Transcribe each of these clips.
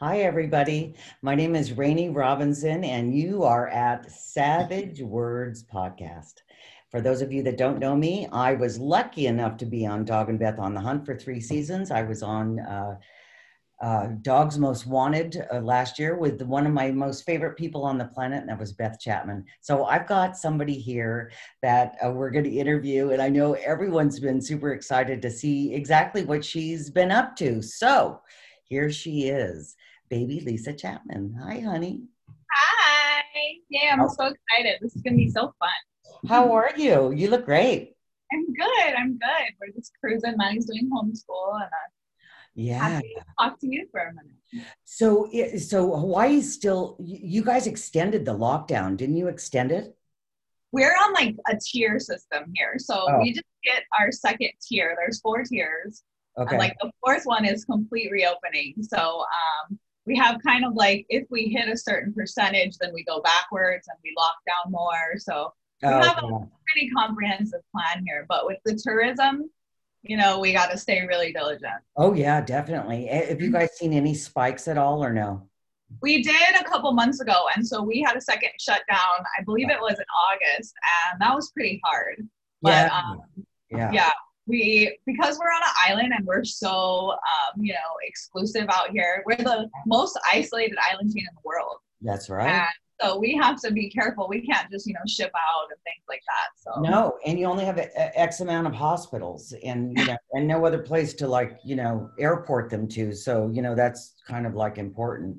Hi, everybody. My name is Rainey Robinson, and you are at Savage Words Podcast. For those of you that don't know me, I was lucky enough to be on Dog and Beth on the Hunt for three seasons. I was on uh, uh, Dogs Most Wanted uh, last year with one of my most favorite people on the planet, and that was Beth Chapman. So I've got somebody here that uh, we're going to interview, and I know everyone's been super excited to see exactly what she's been up to. So here she is, baby Lyssa Chapman. Hi, honey. Hi. Yeah, I'm so excited. This is going to be so fun. How are you? You look great. I'm good. I'm good. We're just cruising. Maddie's doing homeschool, and uh, yeah. talk to you for a minute. So, so Hawaii still, you guys extended the lockdown, didn't you extend it? We're on like a tier system here. So oh. we just get our second tier. There's four tiers. Okay. And like the fourth one is complete reopening. So um, we have kind of like if we hit a certain percentage, then we go backwards and we lock down more. So we oh, have a pretty comprehensive plan here. But with the tourism, you know, we got to stay really diligent. Oh yeah, definitely. Have you guys seen any spikes at all or no? We did a couple months ago, and so we had a second shutdown. I believe it was in August, and that was pretty hard. But yeah, um, yeah. yeah, we because we're on an island and we're so um, you know exclusive out here. We're the most isolated island chain in the world. That's right. And so we have to be careful. We can't just, you know, ship out and things like that. So no, and you only have a, X amount of hospitals and you know, and no other place to like, you know, airport them to. So, you know, that's kind of like important.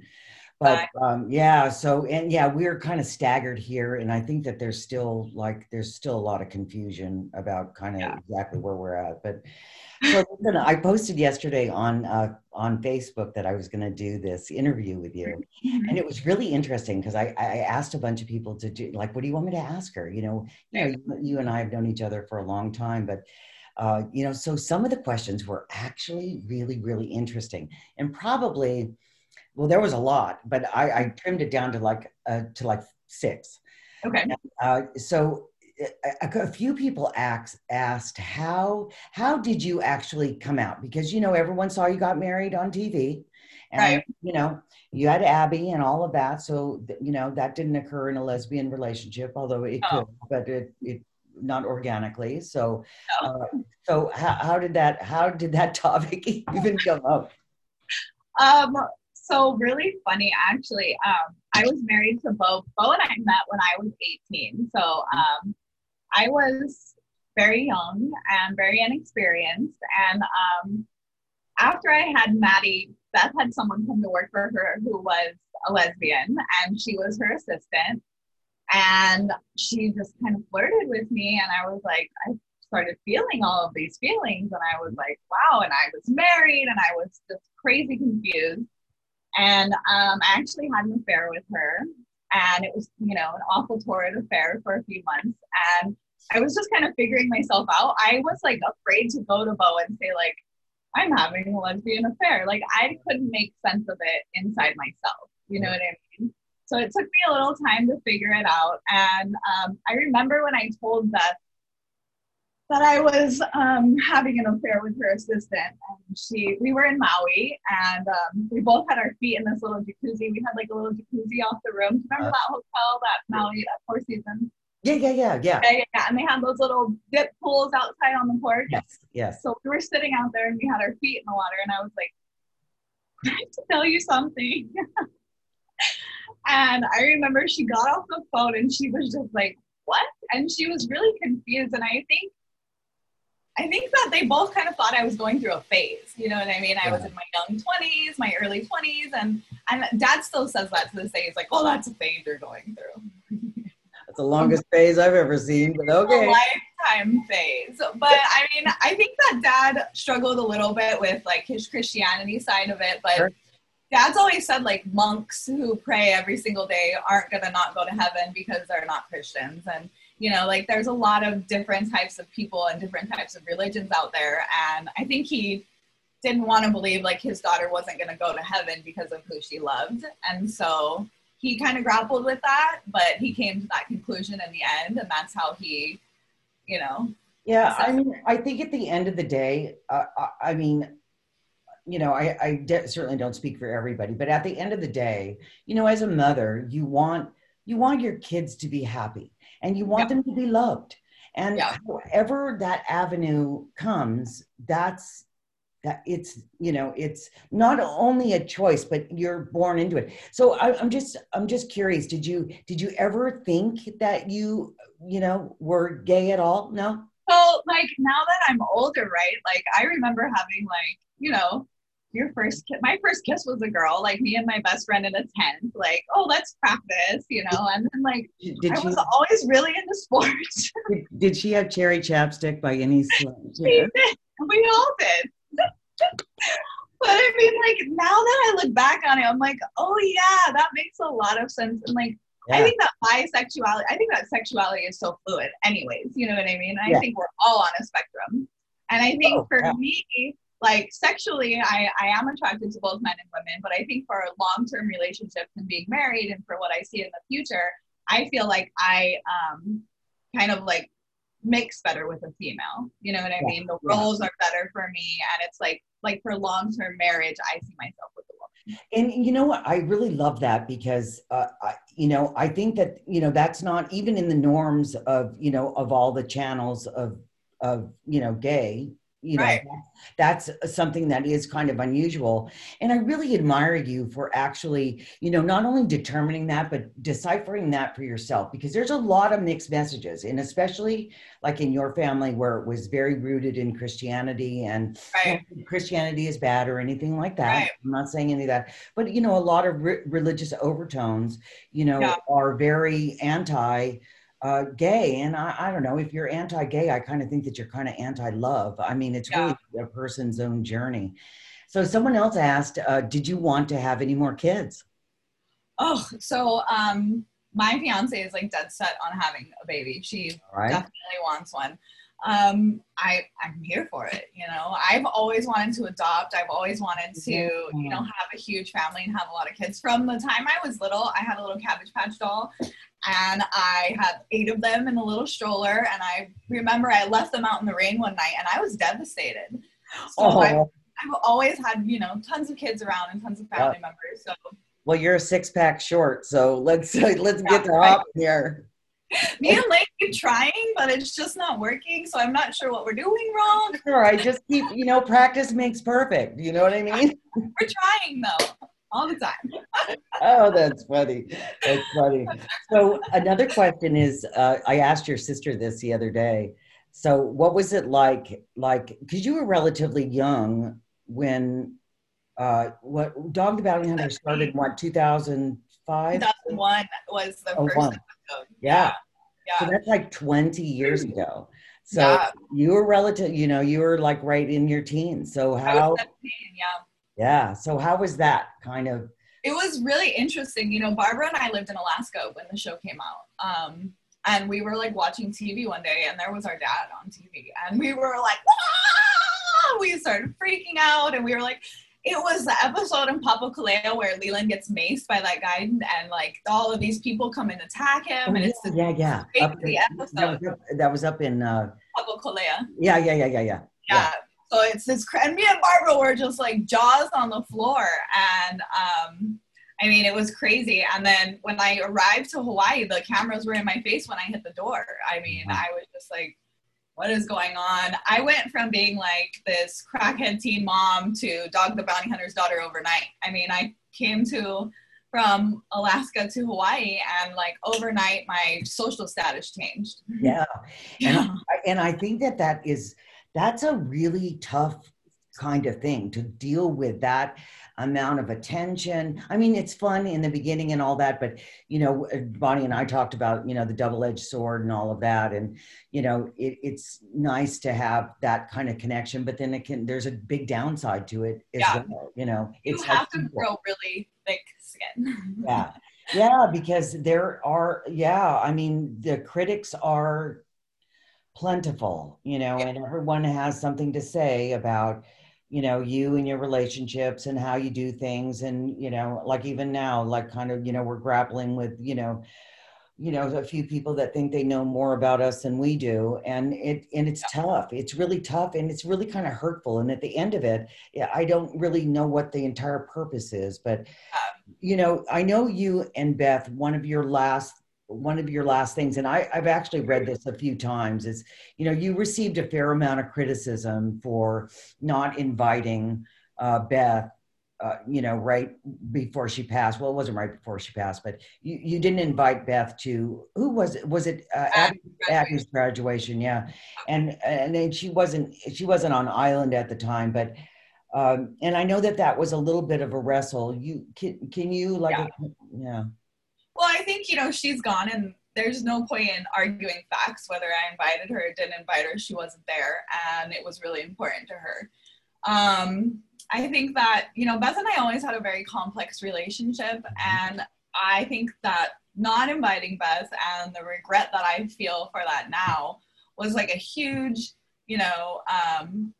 But um, yeah, so and yeah, we're kind of staggered here, and I think that there's still like there's still a lot of confusion about kind of yeah. exactly where we're at. But so I posted yesterday on uh, on Facebook that I was going to do this interview with you, and it was really interesting because I, I asked a bunch of people to do like, what do you want me to ask her? You know, you know, you and I have known each other for a long time, but uh, you know, so some of the questions were actually really really interesting, and probably, well, there was a lot, but I, I trimmed it down to like uh, to like six. Okay. Uh, so a, a few people asked asked how how did you actually come out because you know everyone saw you got married on TV and right. you know you had Abby and all of that so you know that didn't occur in a lesbian relationship although it oh. could but it, it not organically so no. uh, so how, how did that how did that topic even come up um so really funny actually um I was married to Bo. Bo and I met when I was 18. So um, I was very young and very inexperienced. And um, after I had Maddie, Beth had someone come to work for her who was a lesbian, and she was her assistant. And she just kind of flirted with me, and I was like, I started feeling all of these feelings, and I was like, wow. And I was married, and I was just crazy confused. And um, I actually had an affair with her and it was you know an awful torrid affair for a few months. And i was just kind of figuring myself out. I was like afraid to go to bo and say like i'm having a lesbian affair. Like i couldn't make sense of it inside myself you know what i mean? So it took me a little time to figure it out. And um, i remember when i told beth that I was um, having an affair with her assistant, and she we were in Maui, and um, we both had our feet in this little jacuzzi. We had like a little jacuzzi off the room. Do you remember uh, that hotel, that Maui, that Four Seasons? Yeah, yeah, yeah, yeah. Yeah, yeah, And they had those little dip pools outside on the porch. Yes, yes. So we were sitting out there, and we had our feet in the water, and I was like, "I have to tell you something." and I remember she got off the phone, and she was just like, "What?" And she was really confused, and I think I think that they both kind of thought I was going through a phase. You know what I mean? I was in my young 20s, my early 20s, and and dad still says that to this day. He's like, "Oh, that's a phase you're going through." That's the longest phase I've ever seen, but okay. A lifetime phase. But I mean, I think that dad struggled a little bit with like his Christianity side of it, but sure. dad's always said like monks who pray every single day aren't gonna not go to heaven because they're not Christians. And you know like there's a lot of different types of people and different types of religions out there. And i think he didn't want to believe like his daughter wasn't going to go to heaven because of who she loved. And so he kind of grappled with that but he came to that conclusion in the end. And that's how he you know yeah i mean i think at the end of the day uh, i mean you know, I, I de- certainly don't speak for everybody, but at the end of the day, you know, as a mother, you want you want your kids to be happy and you want yeah. them to be loved. And yeah. however that avenue comes, that's that it's you know it's not only a choice but you're born into it so I, i'm just i'm just curious did you did you ever think that you you know were gay at all no so like now that i'm older right like i remember having like you know your first kiss my first kiss was a girl like me and my best friend in a tent like oh let's practice you know and then like did i was always really into sports did, did, she have cherry chapstick by any slant we all did but i mean like now that i look back on it i'm like oh yeah that makes a lot of sense and like yeah. I think that bisexuality, I think that sexuality is so fluid, anyways. You know what I mean? I yeah. think we're all on a spectrum. And I think oh, for me, like sexually I, I am attracted to both men and women but i think for a long-term relationships and being married and for what i see in the future i feel like i um kind of like mix better with a female. You know what i yeah. mean? The roles yeah. are better for me and it's like like for long-term marriage i see myself with a woman. And you know what? I really love that because uh, I, you know i think that you know that's not even in the norms of you know of all the channels of of you know gay you know right. that's uh, something that is kind of unusual and i really admire you for actually you know not only determining that but deciphering that for yourself because there's a lot of mixed messages and especially like in your family where it was very rooted in christianity and right. christianity is bad or anything like that right. i'm not saying any of that but you know a lot of re- religious overtones you know yeah. are very anti uh, gay. And I, I, don't know if you're anti-gay, I kind of think that you're kind of anti-love. I mean, it's yeah. really a person's own journey. So someone else asked, uh, did you want to have any more kids? Oh, so um, my fiance is like dead set on having a baby. She right. definitely wants one um, I I'm here for it. You know, I've always wanted to adopt. I've always wanted to, you know, have a huge family and have a lot of kids. From the time I was little, I had a little Cabbage Patch doll, and I have eight of them in a little stroller. And I remember I left them out in the rain one night, and I was devastated. So oh. I've, I've, always had, you know, tons of kids around and tons of family yeah. members. So. Well, you're a six pack short, so let's let's yeah, get the hop here. Me and Lane keep trying, but it's just not working. So I'm not sure what we're doing wrong. Sure, I just keep, you know, practice makes perfect. You know what I mean? We're trying though, all the time. oh, that's funny. That's funny. So another question is, uh, I asked your sister this the other day. So what was it like? Like, because you were relatively young when uh, what Dog the Bounty Hunter started? What 2005? 2001 was the oh, first. One. Yeah. yeah. So that's like 20 years ago. So yeah. you were relative, you know, you were like right in your teens. So how? 17, yeah. Yeah. So how was that kind of? It was really interesting. You know, Barbara and I lived in Alaska when the show came out. Um, and we were like watching TV one day, and there was our dad on TV, and we were like, ah! we started freaking out, and we were like, it was the episode in Papakolea where Leland gets maced by that guy, and, and, like all of these people come and attack him, and it's the, yeah, yeah. Up episode. That was up, that was up in uh, Papakolea. Yeah, yeah, yeah, yeah, yeah. Yeah. So it's this, and me and Barbara were just like jaws on the floor, and um, I mean, it was crazy. And then when I arrived to Hawaii, the cameras were in my face when I hit the door. I mean, I was just like what is going on? I went from being like this crackhead teen mom to Dog the Bounty Hunter's daughter overnight. I mean, I came to from Alaska to Hawaii and like overnight my social status changed. Yeah. yeah. I, and I think that that is, that's a really tough kind of thing to deal with that amount of attention. I mean, it's fun in the beginning and all that, but you know, uh, Bonnie and I talked about you know the double-edged sword and all of that, and you know, it, it's nice to have that kind of connection, but then it can. There's a big downside to it as yeah. well. You know, you it's have to grow really thick skin. yeah, yeah, because there are. Yeah, I mean, the critics are plentiful, you know, yeah. and everyone has something to say about you know you and your relationships and how you do things and you know like even now like kind of you know we're grappling with you know you know a few people that think they know more about us than we do and it and it's yeah. tough it's really tough and it's really kind of hurtful and at the end of it yeah, i don't really know what the entire purpose is but uh, you know i know you and beth one of your last one of your last things and I, i've actually read this a few times is you know you received a fair amount of criticism for not inviting uh, beth uh, you know, right before she passed. Well, it wasn't right before she passed, but you, you didn't invite Beth to who was it? Was it uh, Abby's, Abby's graduation? Yeah, and and then she wasn't she wasn't on island at the time, but um, and I know that that was a little bit of a wrestle. You can can you like yeah. yeah. I think you know she's gone, and there's no point in arguing facts whether I invited her or didn't invite her. She wasn't there, and it was really important to her. Um, I think that, you know, Beth and I always had a very complex relationship. And I think that not inviting Beth and the regret that I feel for that now was like a huge, you know, um,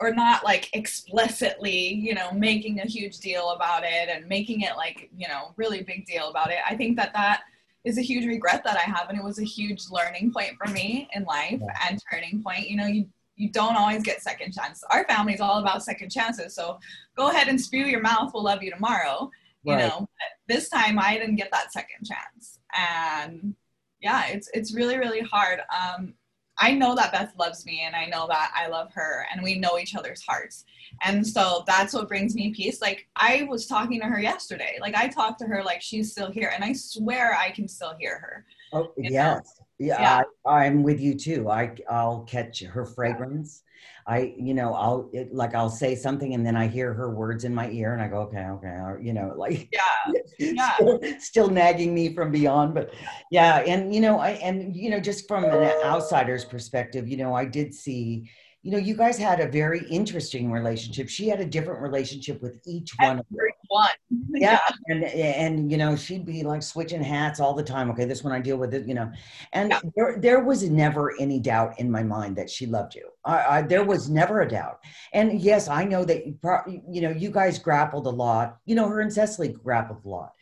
or not like explicitly, you know, making a huge deal about it and making it like, you know, really big deal about it. I think that that is a huge regret that I have. And it was a huge learning point for me in life and turning point. You know, you you don't always get second chances. Our family is all about second chances. So go ahead and spew your mouth. We'll love you tomorrow. You know, but this time I didn't get that second chance. And yeah, it's it's really, really hard. Um, I know that Beth loves me and I know that I love her and we know each other's hearts. And so that's what brings me peace. Like I was talking to her yesterday. Like I talked to her like she's still here and I swear I can still hear her. Oh, yes. Yeah, yeah. I, am with you too. I I'll catch her fragrance. I you know I'll it, like I'll say something and then I hear her words in my ear and I go okay okay or, you know like yeah yeah still, still, nagging me from beyond but yeah and you know I and you know just from an outsider's perspective you know I did see you know, you guys had a very interesting relationship. She had a different relationship with each one. Every one. Yeah. And, and, you know, she'd be like switching hats all the time. Okay. This one I deal with it, you know, and yeah. there, there was never any doubt in my mind that she loved you. I, I, there was never a doubt. And yes, I know that, you, you know, you guys grappled a lot, you know, her and Cecily grappled a lot.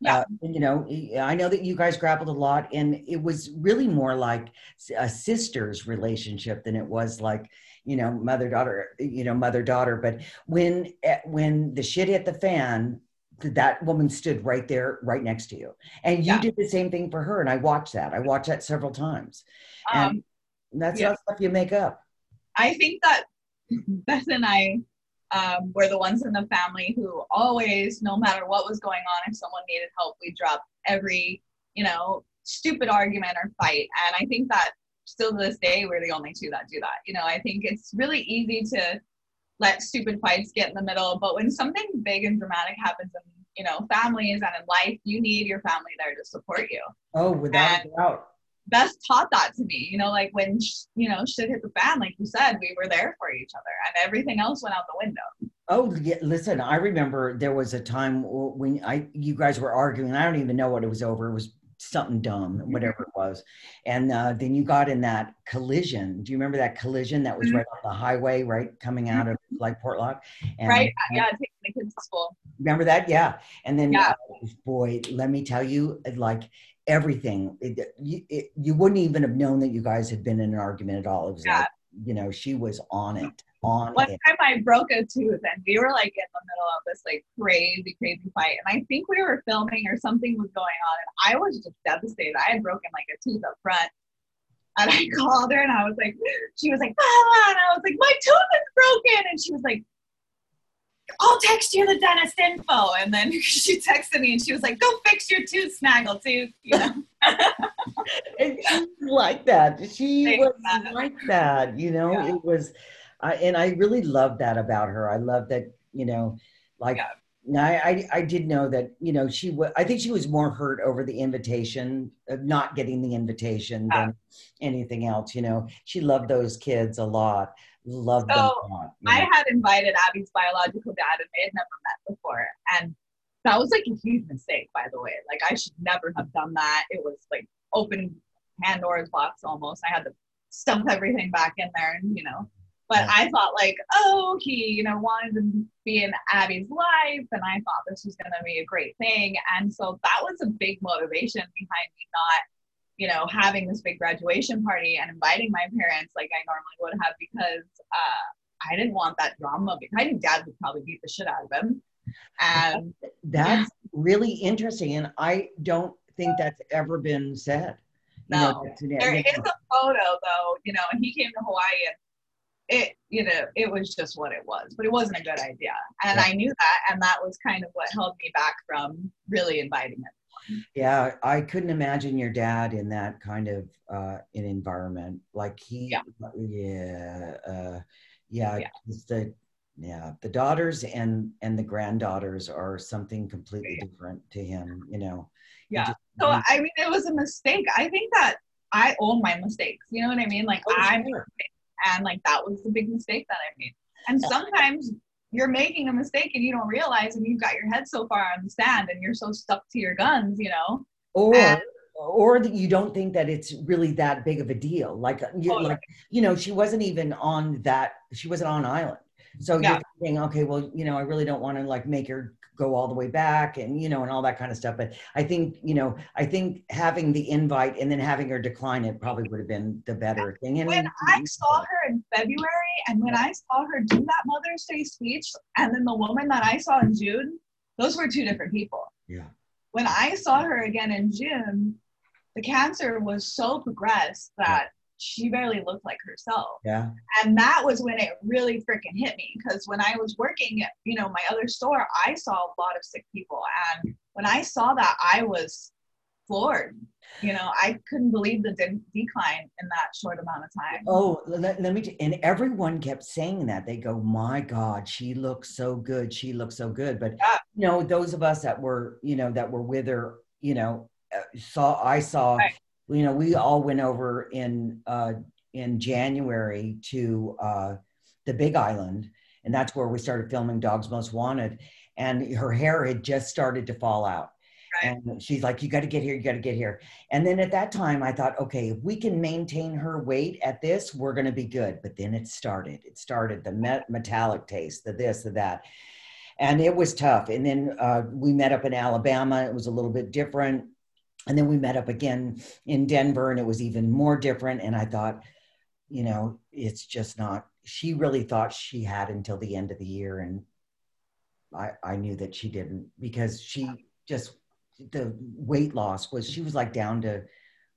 Yeah. Uh, you know, I know that you guys grappled a lot, and it was really more like a sister's relationship than it was like, you know mother daughter you know mother daughter but when eh, when the shit hit the fan that woman stood right there right next to you. And you yeah. did the same thing for her and i watched that. I watched that several times. And um, that's yeah. not stuff you make up. I think that beth and i um, were the ones in the family who always no matter what was going on if someone needed help we dropped every you know stupid argument or fight. And i think that still to this day, we're the only two that do that. You know, I think it's really easy to let stupid fights get in the middle, but when something big and dramatic happens in, you know, families and in life, you need your family there to support you. Oh, without and a doubt. Beth taught that to me. You know, like when you know shit hit the fan, like you said, we were there for each other, and everything else went out the window. Oh, yeah, listen, I remember there was a time when I you guys were arguing. I don't even know what it was over. It was something dumb, mm-hmm. whatever it was. And uh, then you got in that collision. Do you remember that collision that was mm-hmm. right on the highway, right coming out of mm-hmm. like Portlock? And, right. Yeah, taking the kids to school. Remember that? Yeah. And then, yeah. Uh, boy, let me tell you, like everything, it, you, it, you wouldn't even have known that you guys had been in an argument at all. It was yeah. like, you know, she was on it on one it. time I broke a tooth and we were like in the middle of this like crazy, crazy fight. And I think we were filming or something was going on. And I was just devastated. I had broken like a tooth up front. And I called her and I was like, she was like, ah, and I was like, my tooth is broken. And she was like, I'll text you the dentist info. And then she texted me and she was like, go fix your tooth snaggle tooth. You know? and she was like that. She Thanks was that. like that. You know, yeah. it was I, and I really love that about her. I love that, you know, like yeah. I, I, I did know that, you know, she was, I think she was more hurt over the invitation, of not getting the invitation yeah. than anything else. You know, she loved those kids a lot. Loved so them a lot. I know? had invited Abby's biological dad and they had never met before. And that was like a huge mistake, by the way. Like I should never have done that. It was like open Pandora's box almost. I had to stuff everything back in there and, you know, but yeah. I thought like, oh, he, you know, wanted to be in Abby's life, and I thought this was going to be a great thing. And so that was a big motivation behind me not you know, having this big graduation party and inviting my parents like I normally would have because uh, I didn't want that drama. I think dad would probably beat the shit out of him. And that's really interesting. And I don't think that's ever been said. You no, know, there is a photo though, you know, and he came to Hawaii and it, you know, it was just what it was, but it wasn't a good idea. And yeah. I knew that. And that was kind of what held me back from really inviting him. Yeah, I couldn't imagine your dad in that kind of uh, an environment. Like he, yeah, yeah, uh, yeah, yeah. the yeah the daughters and and the granddaughters are something completely yeah. different to him. You know. Yeah. Just, so I mean, it was a mistake. I think that I own my mistakes. You know what I mean? Like oh, I'm sure and like that was the big mistake that I made. And sometimes you're making a mistake and you don't realize and you've got your head so far on the sand and you're so stuck to your guns, you know. Or and, or that you don't think that it's really that big of a deal. Like uh, you oh, like you know, she wasn't even on that she wasn't on island. So yeah. you're thinking, okay, well, you know, I really don't want to like make her go all the way back and you know and all that kind of stuff. But i think you know i think having the invite and then having her decline it probably would have been the better thing. And when i saw her in february and when i saw her do that mother's day speech and then the woman that i saw in june those were two different people. Yeah. When i saw her again in june the cancer was so progressed that she barely looked like herself. Yeah. And that was when it really freaking hit me because when I was working at, you know, my other store, I saw a lot of sick people. And when I saw that, I was floored. You know, I couldn't believe the de- decline in that short amount of time. Oh, let, let me, t- and everyone kept saying that. They go, my God, she looks so good. She looks so good. But, yeah. you know, those of us that were, you know, that were with her, you know, uh, saw, I saw right you know, we all went over in uh, in January to uh, the Big Island, and that's where we started filming Dogs Most Wanted. And her hair had just started to fall out. Right. And she's like, You got to get here, you got to get here. And then at that time, I thought, okay, if we can maintain her weight at this, we're going to be good. But then it started. It started the met- metallic taste, the this, the that. And it was tough. And then uh, we met up in Alabama. It was a little bit different and then we met up again in Denver and it was even more different. And I thought, you know, it's just not, she really thought she had until the end of the year. And I, I knew that she didn't because she just, the weight loss was, she was like down to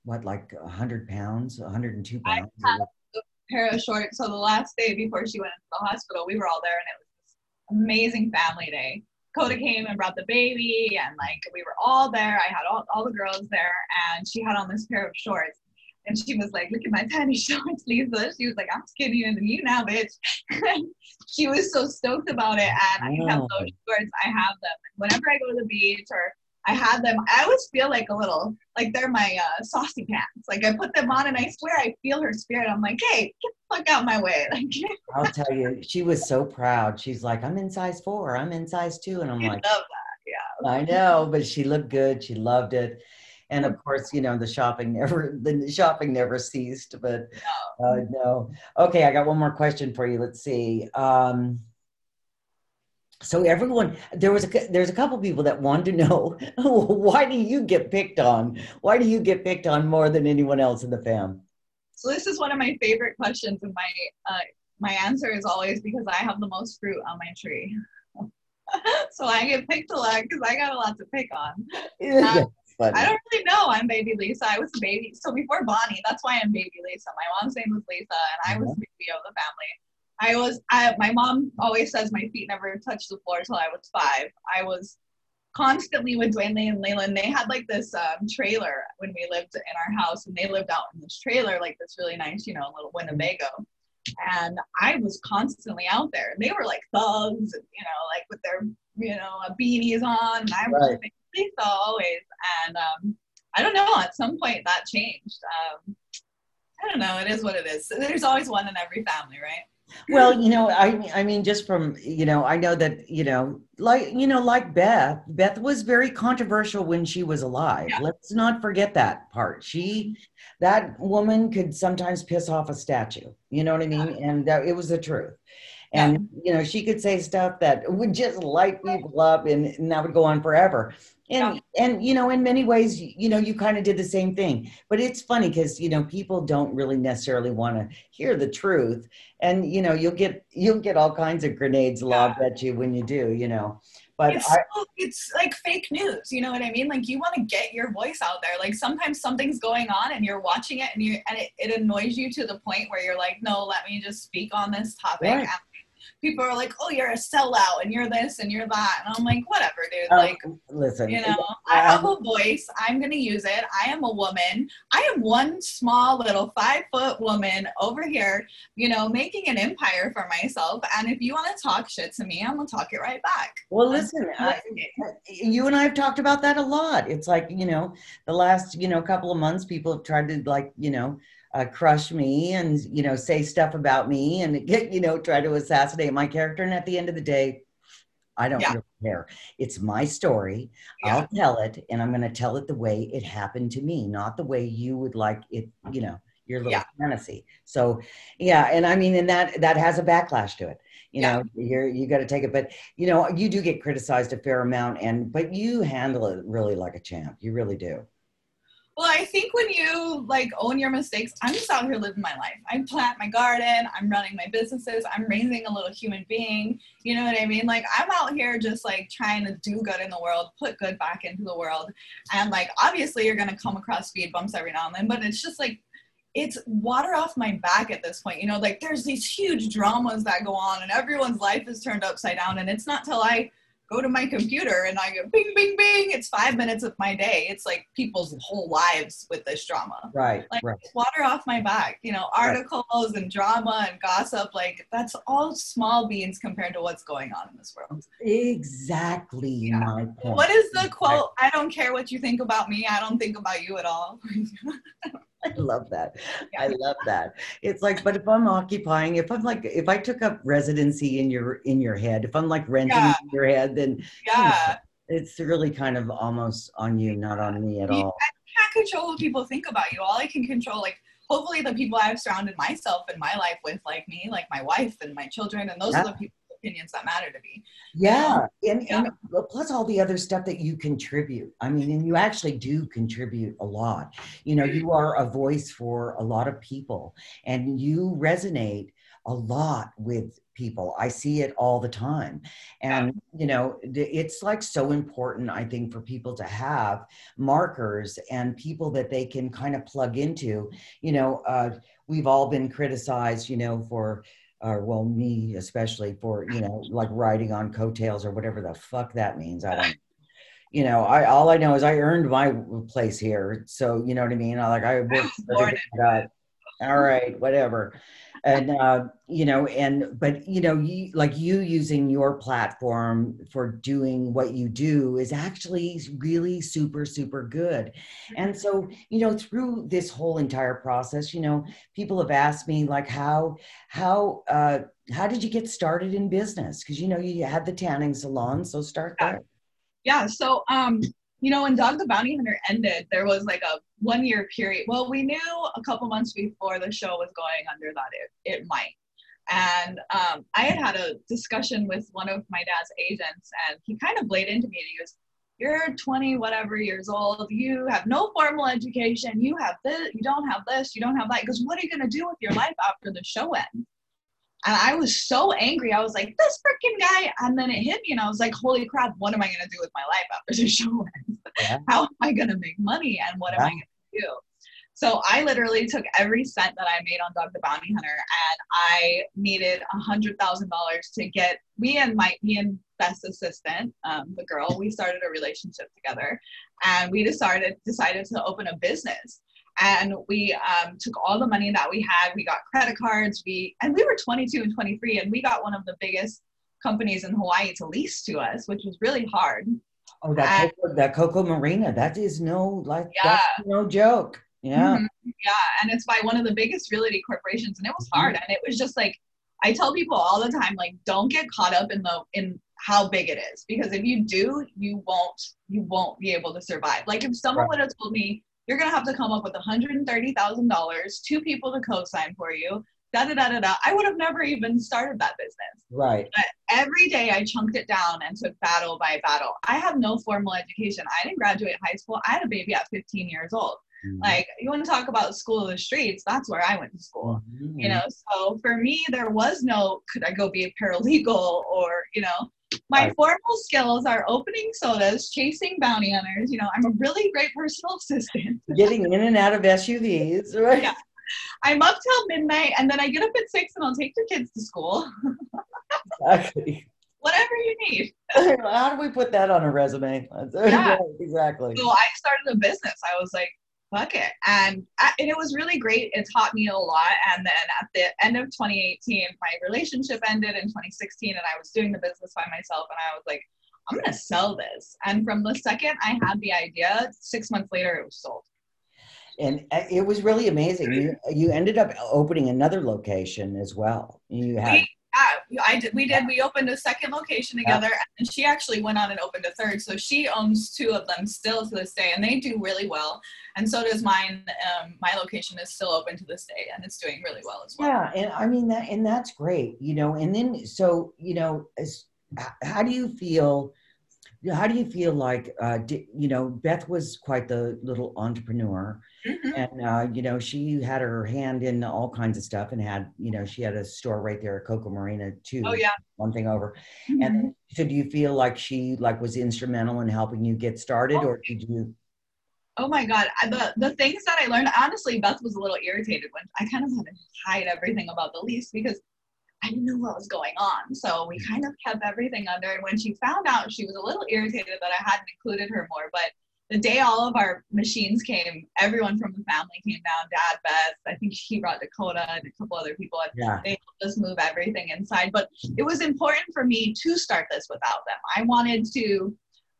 what, like 100 pounds, 102 pounds. I a pair of shorts. So the last day before she went into the hospital, we were all there and it was this amazing family day. Coda came and brought the baby, and like we were all there. I had all, all the girls there, and she had on this pair of shorts. And she was like, Look at my tiny shorts, Lyssa. She was like, I'm skinnier than you now, bitch. she was so stoked about it. And I have those oh. shorts. I have them. Whenever I go to the beach or I had them. I always feel like a little like they're my uh, saucy pants. Like I put them on, and I swear I feel her spirit. I'm like, hey, get the fuck out my way. Like I'll tell you, she was so proud. She's like, I'm in size four. I'm in size two, and I'm like, love that. Yeah. I know, but she looked good. She loved it. And of course, you know the shopping never the shopping never ceased. But no. Uh, no. Okay, I got one more question for you. Let's see. Um, so everyone there was a there's a couple people that wanted to know why do you get picked on why do you get picked on more than anyone else in the fam so this is one of my favorite questions and my uh, my answer is always because i have the most fruit on my tree so i get picked a lot because i got a lot to pick on um, I don't really know. I'm baby Lyssa. I was a baby. So before Bonnie, that's why I'm baby Lyssa. My mom's name was Lyssa, and I was uh-huh. baby of the family. I was, I, my mom always says my feet never touched the floor till I was five. I was constantly with Duane and Leland. They had like this um, trailer when we lived in our house, and they lived out in this trailer, like this really nice, you know, little Winnebago. And I was constantly out there. And they were like thugs, and, you know, like with their, you know, beanies on. And I was right. Lyssa always. And um, I don't know, at some point that changed. Um, I don't know. It is what it is. There's always one in every family, right? Well you know i i mean just from you know i know that you know like you know like beth beth was very controversial when she was alive. Yeah. let's not forget that part. She that woman could sometimes piss off a statue. You know what i mean? And that, it was the truth. And you know, she could say stuff that would just light people up, and, and that would go on forever. And yeah. and you know, in many ways, you know, you kind of did the same thing. But it's funny because you know, people don't really necessarily want to hear the truth, and you know, you'll get you'll get all kinds of grenades lobbed at you when you do. You know, but it's, I, it's like fake news you know what i mean like you want to get your voice out there like sometimes something's going on and you're watching it and you and it, it annoys you to the point where you're like no let me just speak on this topic right people are like, "Oh, you're a sellout, and you're this, and you're that," and I'm like, "Whatever, dude. Um, like, listen, you know, I have a voice. I'm gonna use it. I am a woman. I am one small little five foot woman over here, you know, making an empire for myself. And if you want to talk shit to me, I'm gonna talk it right back. Well, listen, I, you and I have talked about that a lot. It's like you know, the last you know couple of months, people have tried to like you know uh, crush me and you know say stuff about me and get you know try to assassinate my character. And at the end of the day i don't yeah. really care. It's my story. Yeah. i'll tell it and i'm going to tell it the way it happened to me not the way you would like it you know your little yeah. fantasy. So yeah and i mean and that that has a backlash to it you know you're you got to take it. But you know you do get criticized a fair amount and but you handle it really like a champ. You really do well, I think when you like own your mistakes, I'm just out here living my life. I plant my garden, I'm running my businesses, I'm raising a little human being. You know what I mean? Like I'm out here just like trying to do good in the world, put good back into the world. And like obviously you're gonna come across speed bumps every now and then, but it's just like it's water off my back at this point. You know, like there's these huge dramas that go on and everyone's life is turned upside down. And it's not till I go to my computer and I go bing, bing, bing. It's five minutes of my day. It's like people's whole lives with this drama. Right. Like right. water off my back, you know, articles right. and drama and gossip. Like that's all small beans compared to what's going on in this world. Exactly yeah. my point. What is the quote? I don't care what you think about me. I don't think about you at all. I love that. Yeah. I love that. It's like, but if I'm occupying, if I'm like, if I took up residency in your in your head, if I'm like renting yeah. your head, then yeah, you know, it's really kind of almost on you, not on me at all. I can't control what people think about you. All I can control, like, hopefully, the people I've surrounded myself in my life with, like me, like my wife and my children, and those are the people opinions that matter to me. Yeah. And, yeah. and plus all the other stuff that you contribute. I mean, and you actually do contribute a lot. You know, you are a voice for a lot of people and you resonate a lot with people. I see it all the time. And, you know, it's like so important, I think, for people to have markers and people that they can kind of plug into. You know, uh, we've all been criticized, you know, for or well me especially for you know like riding on coattails or whatever the fuck that means i don't you know i all i know is i earned my place here. So you know what i mean? I like i worked all right whatever and uh, you know and but you know you like you using your platform for doing what you do is actually really super super good. And so you know through this whole entire process you know people have asked me like how how uh how did you get started in business? Because you know you had the tanning salon so start there. Yeah so um you know, when Dog the Bounty Hunter ended, there was like a one year period. Well, we knew a couple months before the show was going under that it, it might. And um, I had had a discussion with one of my dad's agents, and he kind of laid into me. And he goes, "You're 20, whatever years old. You have no formal education. You have this. You don't have this. You don't have that. Because what are you going to do with your life after the show ends?" And I was so angry. I was like, this freaking guy. And then it hit me and I was like, holy crap, what am I going to do with my life after the show ends? Yeah. How am I going to make money? And what yeah. am I going to do? So I literally took every cent that I made on Dog the Bounty Hunter and I needed a hundred thousand dollars to get me and my me and best assistant, um, the girl, we started a relationship together and we decided decided to open a business and we um, took all the money that we had we got credit cards we and we were 22 and 23 and we got one of the biggest companies in hawaii to lease to us which was really hard oh that and, Koko, that Koko Marina that is no like yeah. no joke yeah mm-hmm. yeah and it's by one of the biggest realty corporations and it was hard mm-hmm. and it was just like i tell people all the time like don't get caught up in the in how big it is because if you do you won't you won't be able to survive like if someone right. would have told me you're to have to come up with $130,000, two people to co-sign for you, da da da da da. I would have never even started that business. Right. But every day I chunked it down and took battle by battle. I have no formal education. I didn't graduate high school. I had a baby at 15 years old. Mm-hmm. Like you want to talk about school of the streets, that's where I went to school. Mm-hmm. You know, so for me there was no could I go be a paralegal or, you know, my right. formal skills are opening sodas, chasing bounty hunters. You know, I'm a really great personal assistant. Getting in and out of SUVs, right? Yeah. I'm up till midnight and then I get up at six and I'll take the kids to school. exactly. Whatever you need. How do we put that on a resume? Yeah. exactly. So I started a business. I was like, fuck it. And, and it was really great. It taught me a lot. And then at the end of 2018, my relationship ended in 2016 and I was doing the business by myself. And I was like, I'm going to sell this. And from the second I had the idea, six months later, it was sold and uh, it was really amazing. You you ended up opening another location as well. You had. We, yeah, I did. We did. We opened a second location together, yeah. and she actually went on and opened a third. So she owns two of them still to this day, and they do really well. And so does mine. Um, my location is still open to this day, and it's doing really well as well. Yeah, and I mean that, and that's great. You know, and then so you know, as, how do you feel? How do you feel like, uh, you know, Beth was quite the little entrepreneur Mm-hmm. And uh, you know, she had her hand in all kinds of stuff, and had you know, she had a store right there at Koko Marina too. Oh yeah, one thing over. Mm-hmm. And so, do you feel like she like was instrumental in helping you get started, oh. or did you? Oh my God, the the things that I learned. Honestly, Beth was a little irritated when I kind of had to hide everything about the lease because I didn't know what was going on. So we mm-hmm. kind of kept everything under. And when she found out, she was a little irritated that I hadn't included her more, but the day all of our machines came, everyone from the family came down. Dad, Beth, I think he brought Dakota and a couple other people. And yeah. They helped us move everything inside. But it was important for me to start this without them. I wanted to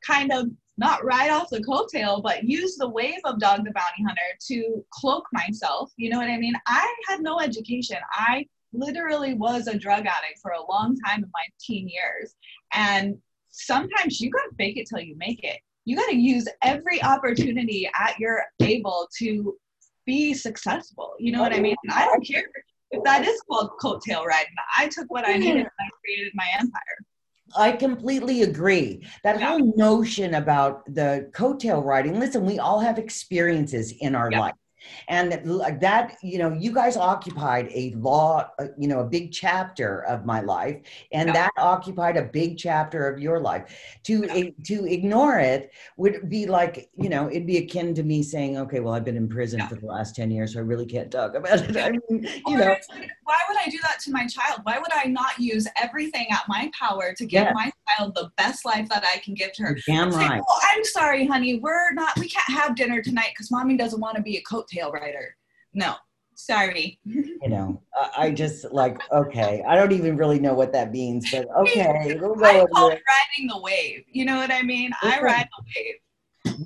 kind of not ride off the coattail, but use the wave of Dog the Bounty Hunter to cloak myself. You know what I mean? I had no education. I literally was a drug addict for a long time in my teen years. And sometimes you gotta fake it till you make it you got to use every opportunity at your able to be successful. You know what I mean? I don't care if that is called coattail riding. I took what I needed and I created my empire. I completely agree. That yeah. whole notion about the coattail riding, listen, we all have experiences in our yeah. life and that you know you guys occupied a law uh, you know a big chapter of my life and yeah. that occupied a big chapter of your life to yeah. to ignore it would be like you know it'd be akin to me saying okay well i've been in prison yeah. for the last 10 years so i really can't talk about it i mean you know why would i do that to my child why would i not use everything at my power to give my child the best life that i can give to her damn right. oh, i'm sorry honey we're not we can't have dinner tonight because mommy doesn't want to be a coat coattail rider. No, sorry. you know, I just like okay. I don't even really know what that means, but okay. We'll go I call it riding the wave. You know what I mean? I ride the wave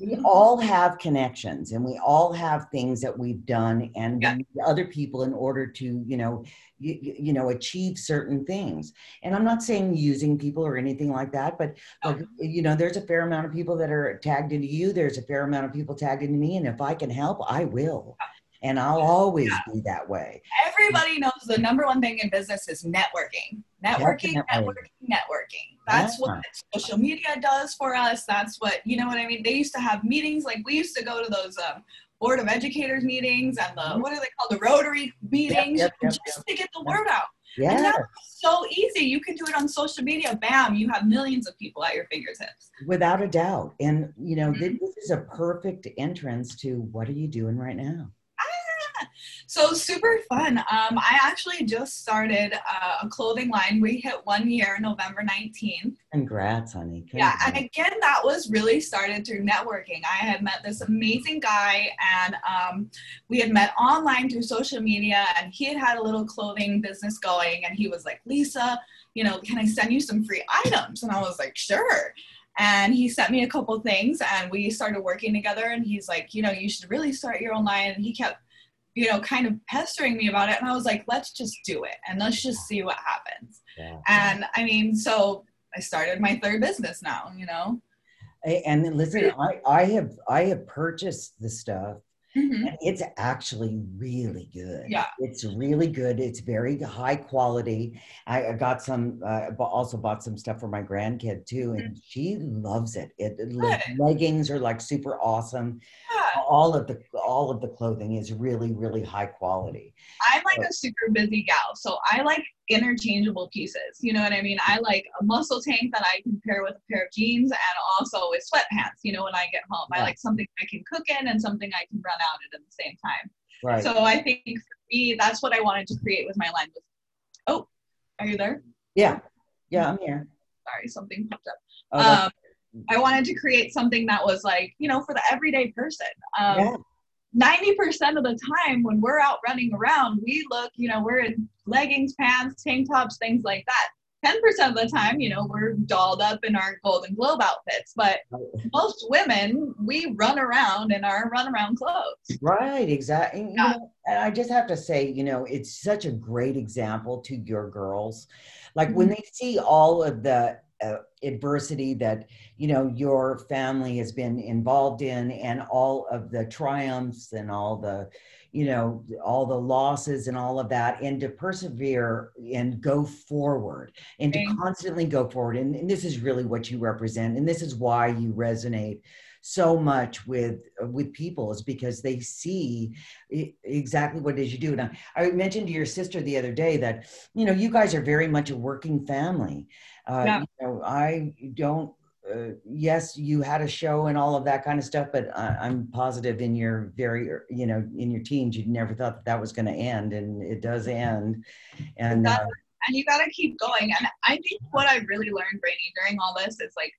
we all have connections and we all have things that we've done and yeah. other people in order to you know you, you, know achieve certain things and i'm not saying using people or anything like that but like you know there's a fair amount of people that are tagged into you there's a fair amount of people tagged into me and if i can help i will and I'll always yeah. be that way. Everybody knows the number one thing in business is networking. Networking, Definitely. networking, networking. That's yeah. what social media does for us. That's what, you know what I mean? They used to have meetings, like we used to go to those um, board of educators meetings and the, mm-hmm. what are they called? The Rotary meetings yep, yep, yep, just to get the word out. Yeah. And that's so easy. You can do it on social media. Bam, you have millions of people at your fingertips. Without a doubt. And, you know, mm-hmm. this is a perfect entrance to what are you doing right now? So super fun. Um, I actually just started uh, a clothing line. We hit one year, November 19th. Congrats, honey. Congrats. Yeah, and again, that was really started through networking. I had met this amazing guy, and um, we had met online through social media, and he had had a little clothing business going, and he was like, Lyssa, you know, can I send you some free items? And I was like, sure and he sent me a couple things and we started working together and he's like you know you should really start your own line and he kept you know, kind of pestering me about it. And I was like, let's just do it and let's just see what happens. Yeah. And I mean, so I started my third business now, you know. And listen, I, I have I have purchased the stuff Mm-hmm. And it's actually really good. Yeah. It's really good. It's very high quality. I, I got some, uh, also bought some stuff for my grandkid too, and mm-hmm. she loves it. It, it leggings are like super awesome. Yeah. All of the all of the clothing is really really high quality. I'm like so, a super busy gal, so I like interchangeable pieces. You know what I mean? I like a muscle tank that I can pair with a pair of jeans and also with sweatpants. You know, when I get home, yeah. I like something I can cook in and something I can run out at at the same time. Right. So I think for me, that's what I wanted to create with my line. Oh, are you there? Yeah, yeah, I'm here. Sorry, something popped up. Oh, um, I wanted to create something that was like you know for the everyday person. Um, yeah. 90% of the time when we're out running around, we look, you know, we're in leggings, pants, tank tops, things like that. 10% of the time, you know, we're dolled up in our Golden Globe outfits, but most women, we run around in our run around clothes. Right, exactly. Yeah. You know, and I just have to say, you know, it's such a great example to your girls. Like mm-hmm. when they see all of the uh, adversity that you know your family has been involved in and all of the triumphs and all the you know all the losses and all of that and to persevere and go forward and to constantly go forward. And, and, this is really what you represent and this is why you resonate so much with with people is because they see exactly what it is you do and I, mentioned to your sister the other day that you know you guys are very much a working family uh, yeah. you know i don't uh, yes, you had a show and all of that kind of stuff, but I, am positive in your very, you know, in your teens, you never thought that that was going to end, and it does end. And uh, and you got to keep going. And I think what I really learned, Brainy, during all this is like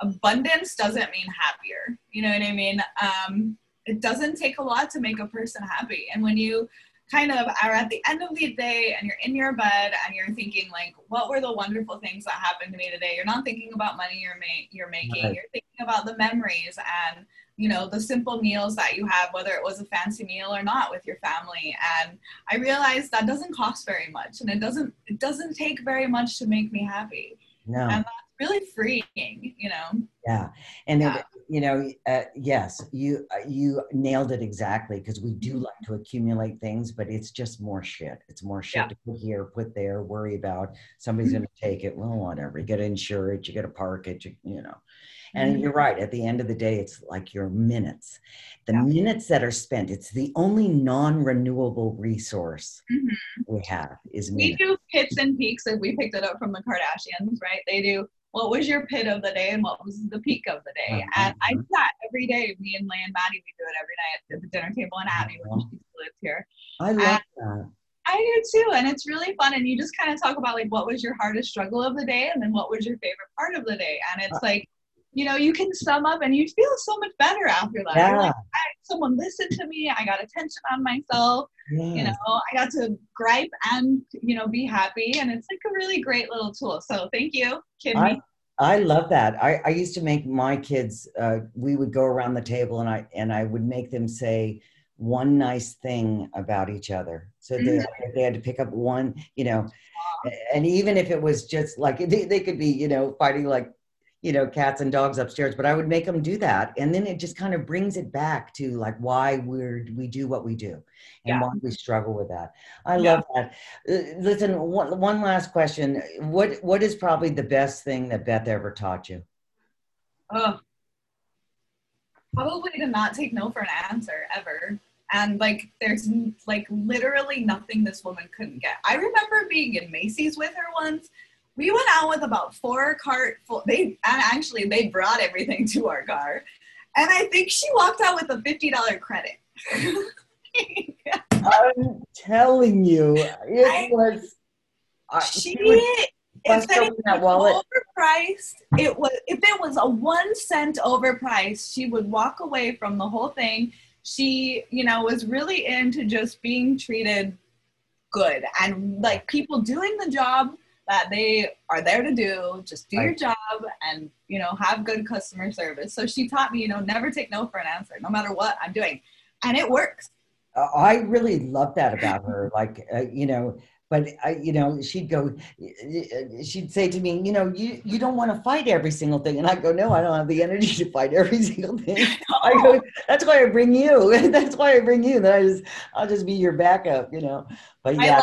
abundance doesn't mean happier. You know what I mean? Um, it doesn't take a lot to make a person happy, and when you kind of are at the end of the day and you're in your bed and you're thinking like what were the wonderful things that happened to me today you're not thinking about money you're, ma- you're making right. you're thinking about the memories and you know the simple meals that you have whether it was a fancy meal or not with your family and i realized that doesn't cost very much and it doesn't it doesn't take very much to make me happy no. and that's really freeing you know yeah and yeah. It, you know uh, yes you uh, you nailed it exactly because we do mm-hmm. like to accumulate things but it's just more shit it's more shit yeah. to put here put there worry about somebody's mm-hmm. going to take it well whatever you got to insure it you got to park it you, you know and mm-hmm. you're right at the end of the day it's like your minutes the yeah. minutes that are spent it's the only non-renewable resource mm-hmm. we have is minutes. we do pits and peaks if we picked it up from the kardashians right they do what was your pit of the day and what was the peak of the day. Mm-hmm. And I do that every day. Me and Lay and Maddie, we do it every night at the dinner table and Abby when she lives here. I love and that. I do too. And it's really fun. And you just kind of talk about like what was your hardest struggle of the day and then what was your favorite part of the day. And it's uh, like, you know, you can sum up and you feel so much better after that. Yeah. Like, someone listened to me. I got attention on myself. Yes. You know, I got to gripe and, you know, be happy. And it's like a really great little tool. So thank you, Kimmy. I, I love that. I, I used to make my kids, uh, we would go around the table and I, and I would make them say, one nice thing about each other. So they, mm-hmm. they had to pick up one, you know, and even if it was just like they, they could be, you know, fighting like you know cats and dogs upstairs but i would make them do that. And then it just kind of brings it back to like why we're we do what we do and yeah. why we struggle with that. I yeah. love that. Uh, listen one, one last question. What what is probably the best thing that beth ever taught you? Oh probably to not take no for an answer ever. And like there's like literally nothing this woman couldn't get. I remember being in macy's with her once we went out with about four cart full they and actually they brought everything to our car. And i think she walked out with a $50 credit. I'm telling you it I, was uh, she, she if anything that wallet. overpriced it was if it was a one cent overpriced she would walk away from the whole thing. She you know was really into just being treated good and like people doing the job that they are there to do. Just do your job and, you know, have good customer service. So she taught me, you know, never take no for an answer, no matter what I'm doing. And it works. I really love that about her. Like, uh, you know, but I, you know, she'd go, she'd say to me, you know, you, you don't want to fight every single thing. And I go, no, I don't have the energy to fight every single thing. I go, that's why I bring you. that's why I bring you. Then I just, I'll just be your backup, you know, but yeah.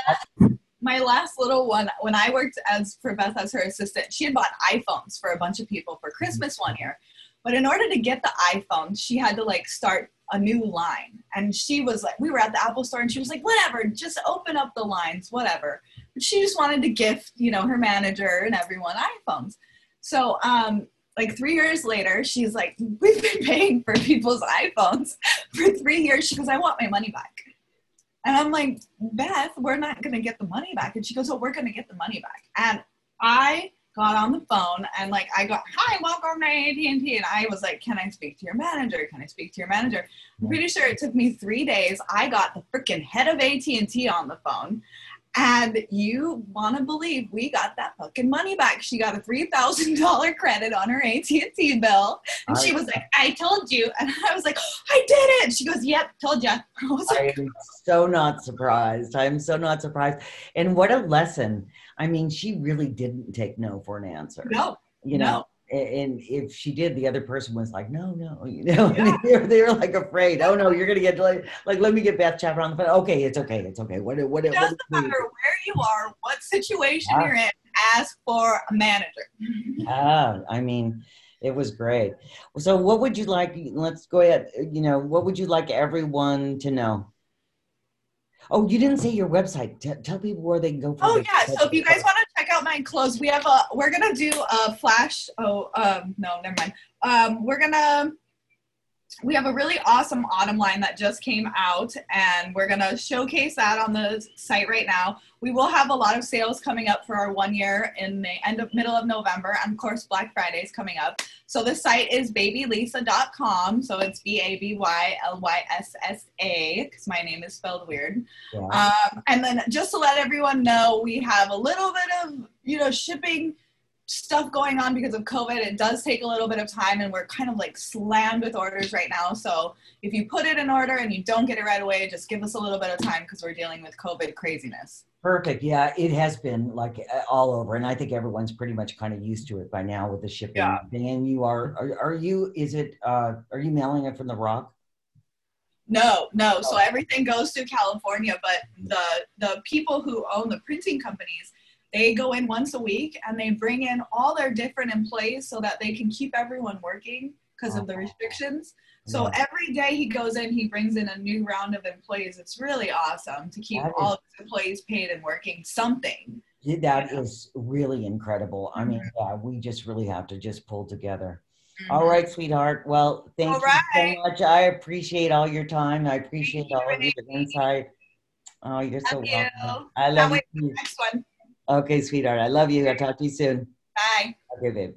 My last, little one, when I worked as for Beth as her assistant, she had bought iPhones for a bunch of people for Christmas one year. But in order to get the iPhone, she had to like start a new line. And she was like, we were at the Apple store and she was like, whatever, just open up the lines, whatever. But she just wanted to gift, you know, her manager and everyone iPhones. So, um, like three years later, she's like, we've been paying for people's iPhones for three years. She goes, I want my money back. And I'm like, Beth, we're not going to get the money back. And she goes, oh, we're going to get the money back. And I got on the phone and like I got hi welcome to AT&T and I was like can I speak to your manager? Can I speak to your manager? I'm pretty sure it took me three days. I got the freaking head of AT&T on the phone and you want to believe we got that fucking money back. She got a $3000 credit on her AT&T bill. And she was like I told you. And I was like I did it. She goes yep told you I was like, I'm so not surprised. I'm so not surprised. And what a lesson. I mean, she really didn't take no for an answer. No, you know. And if she did, the other person was like, "No, no," you know. Yeah. they, were, they were like afraid. Oh no, you're gonna get like, like let me get Beth Chapman on the phone. Okay, it's okay, it's okay. What, what, it doesn't what, matter where you are, what situation ah. you're in. Ask for a manager. ah, I mean, it was great. So, what would you like? Let's go ahead. You know, what would you like everyone to know? Oh, you didn't say your website. T- tell people where they can go. oh yeah, so if you guys want to my clothes, we have a. We're gonna do a flash. Oh, um, no, never mind. Um, we're gonna we have a really awesome autumn line that just came out and we're going to showcase that on the site right now. We will have a lot of sales coming up for our one year in the end of middle of november and of course black friday is coming up. So the site is babylyssa.com so it's b-a-b-y-l-y-s-s-a because my name is spelled weird. Yeah. um, and then just to let everyone know we have a little bit of you know shipping stuff going on because of COVID. It does take a little bit of time, and we're kind of like slammed with orders right now. So if you put it in order and you don't get it right away, just give us a little bit of time because we're dealing with COVID craziness. Perfect. Yeah, it has been like all over, and I think everyone's pretty much kind of used to it by now with the shipping. Yeah. And you are, are, are you? Is it? Uh, are you mailing it from the Rock? No, no. So oh. everything goes to California, but the the people who own the printing companies they go in once a week and they bring in all their different employees so that they can keep everyone working because of the restrictions. So every day he goes in, he brings in a new round of employees. It's really awesome to keep all of his employees paid and working something. That is really incredible. I mean, mm-hmm. yeah, we just really have to just pull together. Mm-hmm. All right, sweetheart. Well, thank all you right. so much. I appreciate all your time. I appreciate all of your insight. Oh, you're so love welcome. You. I love you. Next one. Okay, sweetheart. I love you. I'll talk to you soon. Bye. Okay, babe.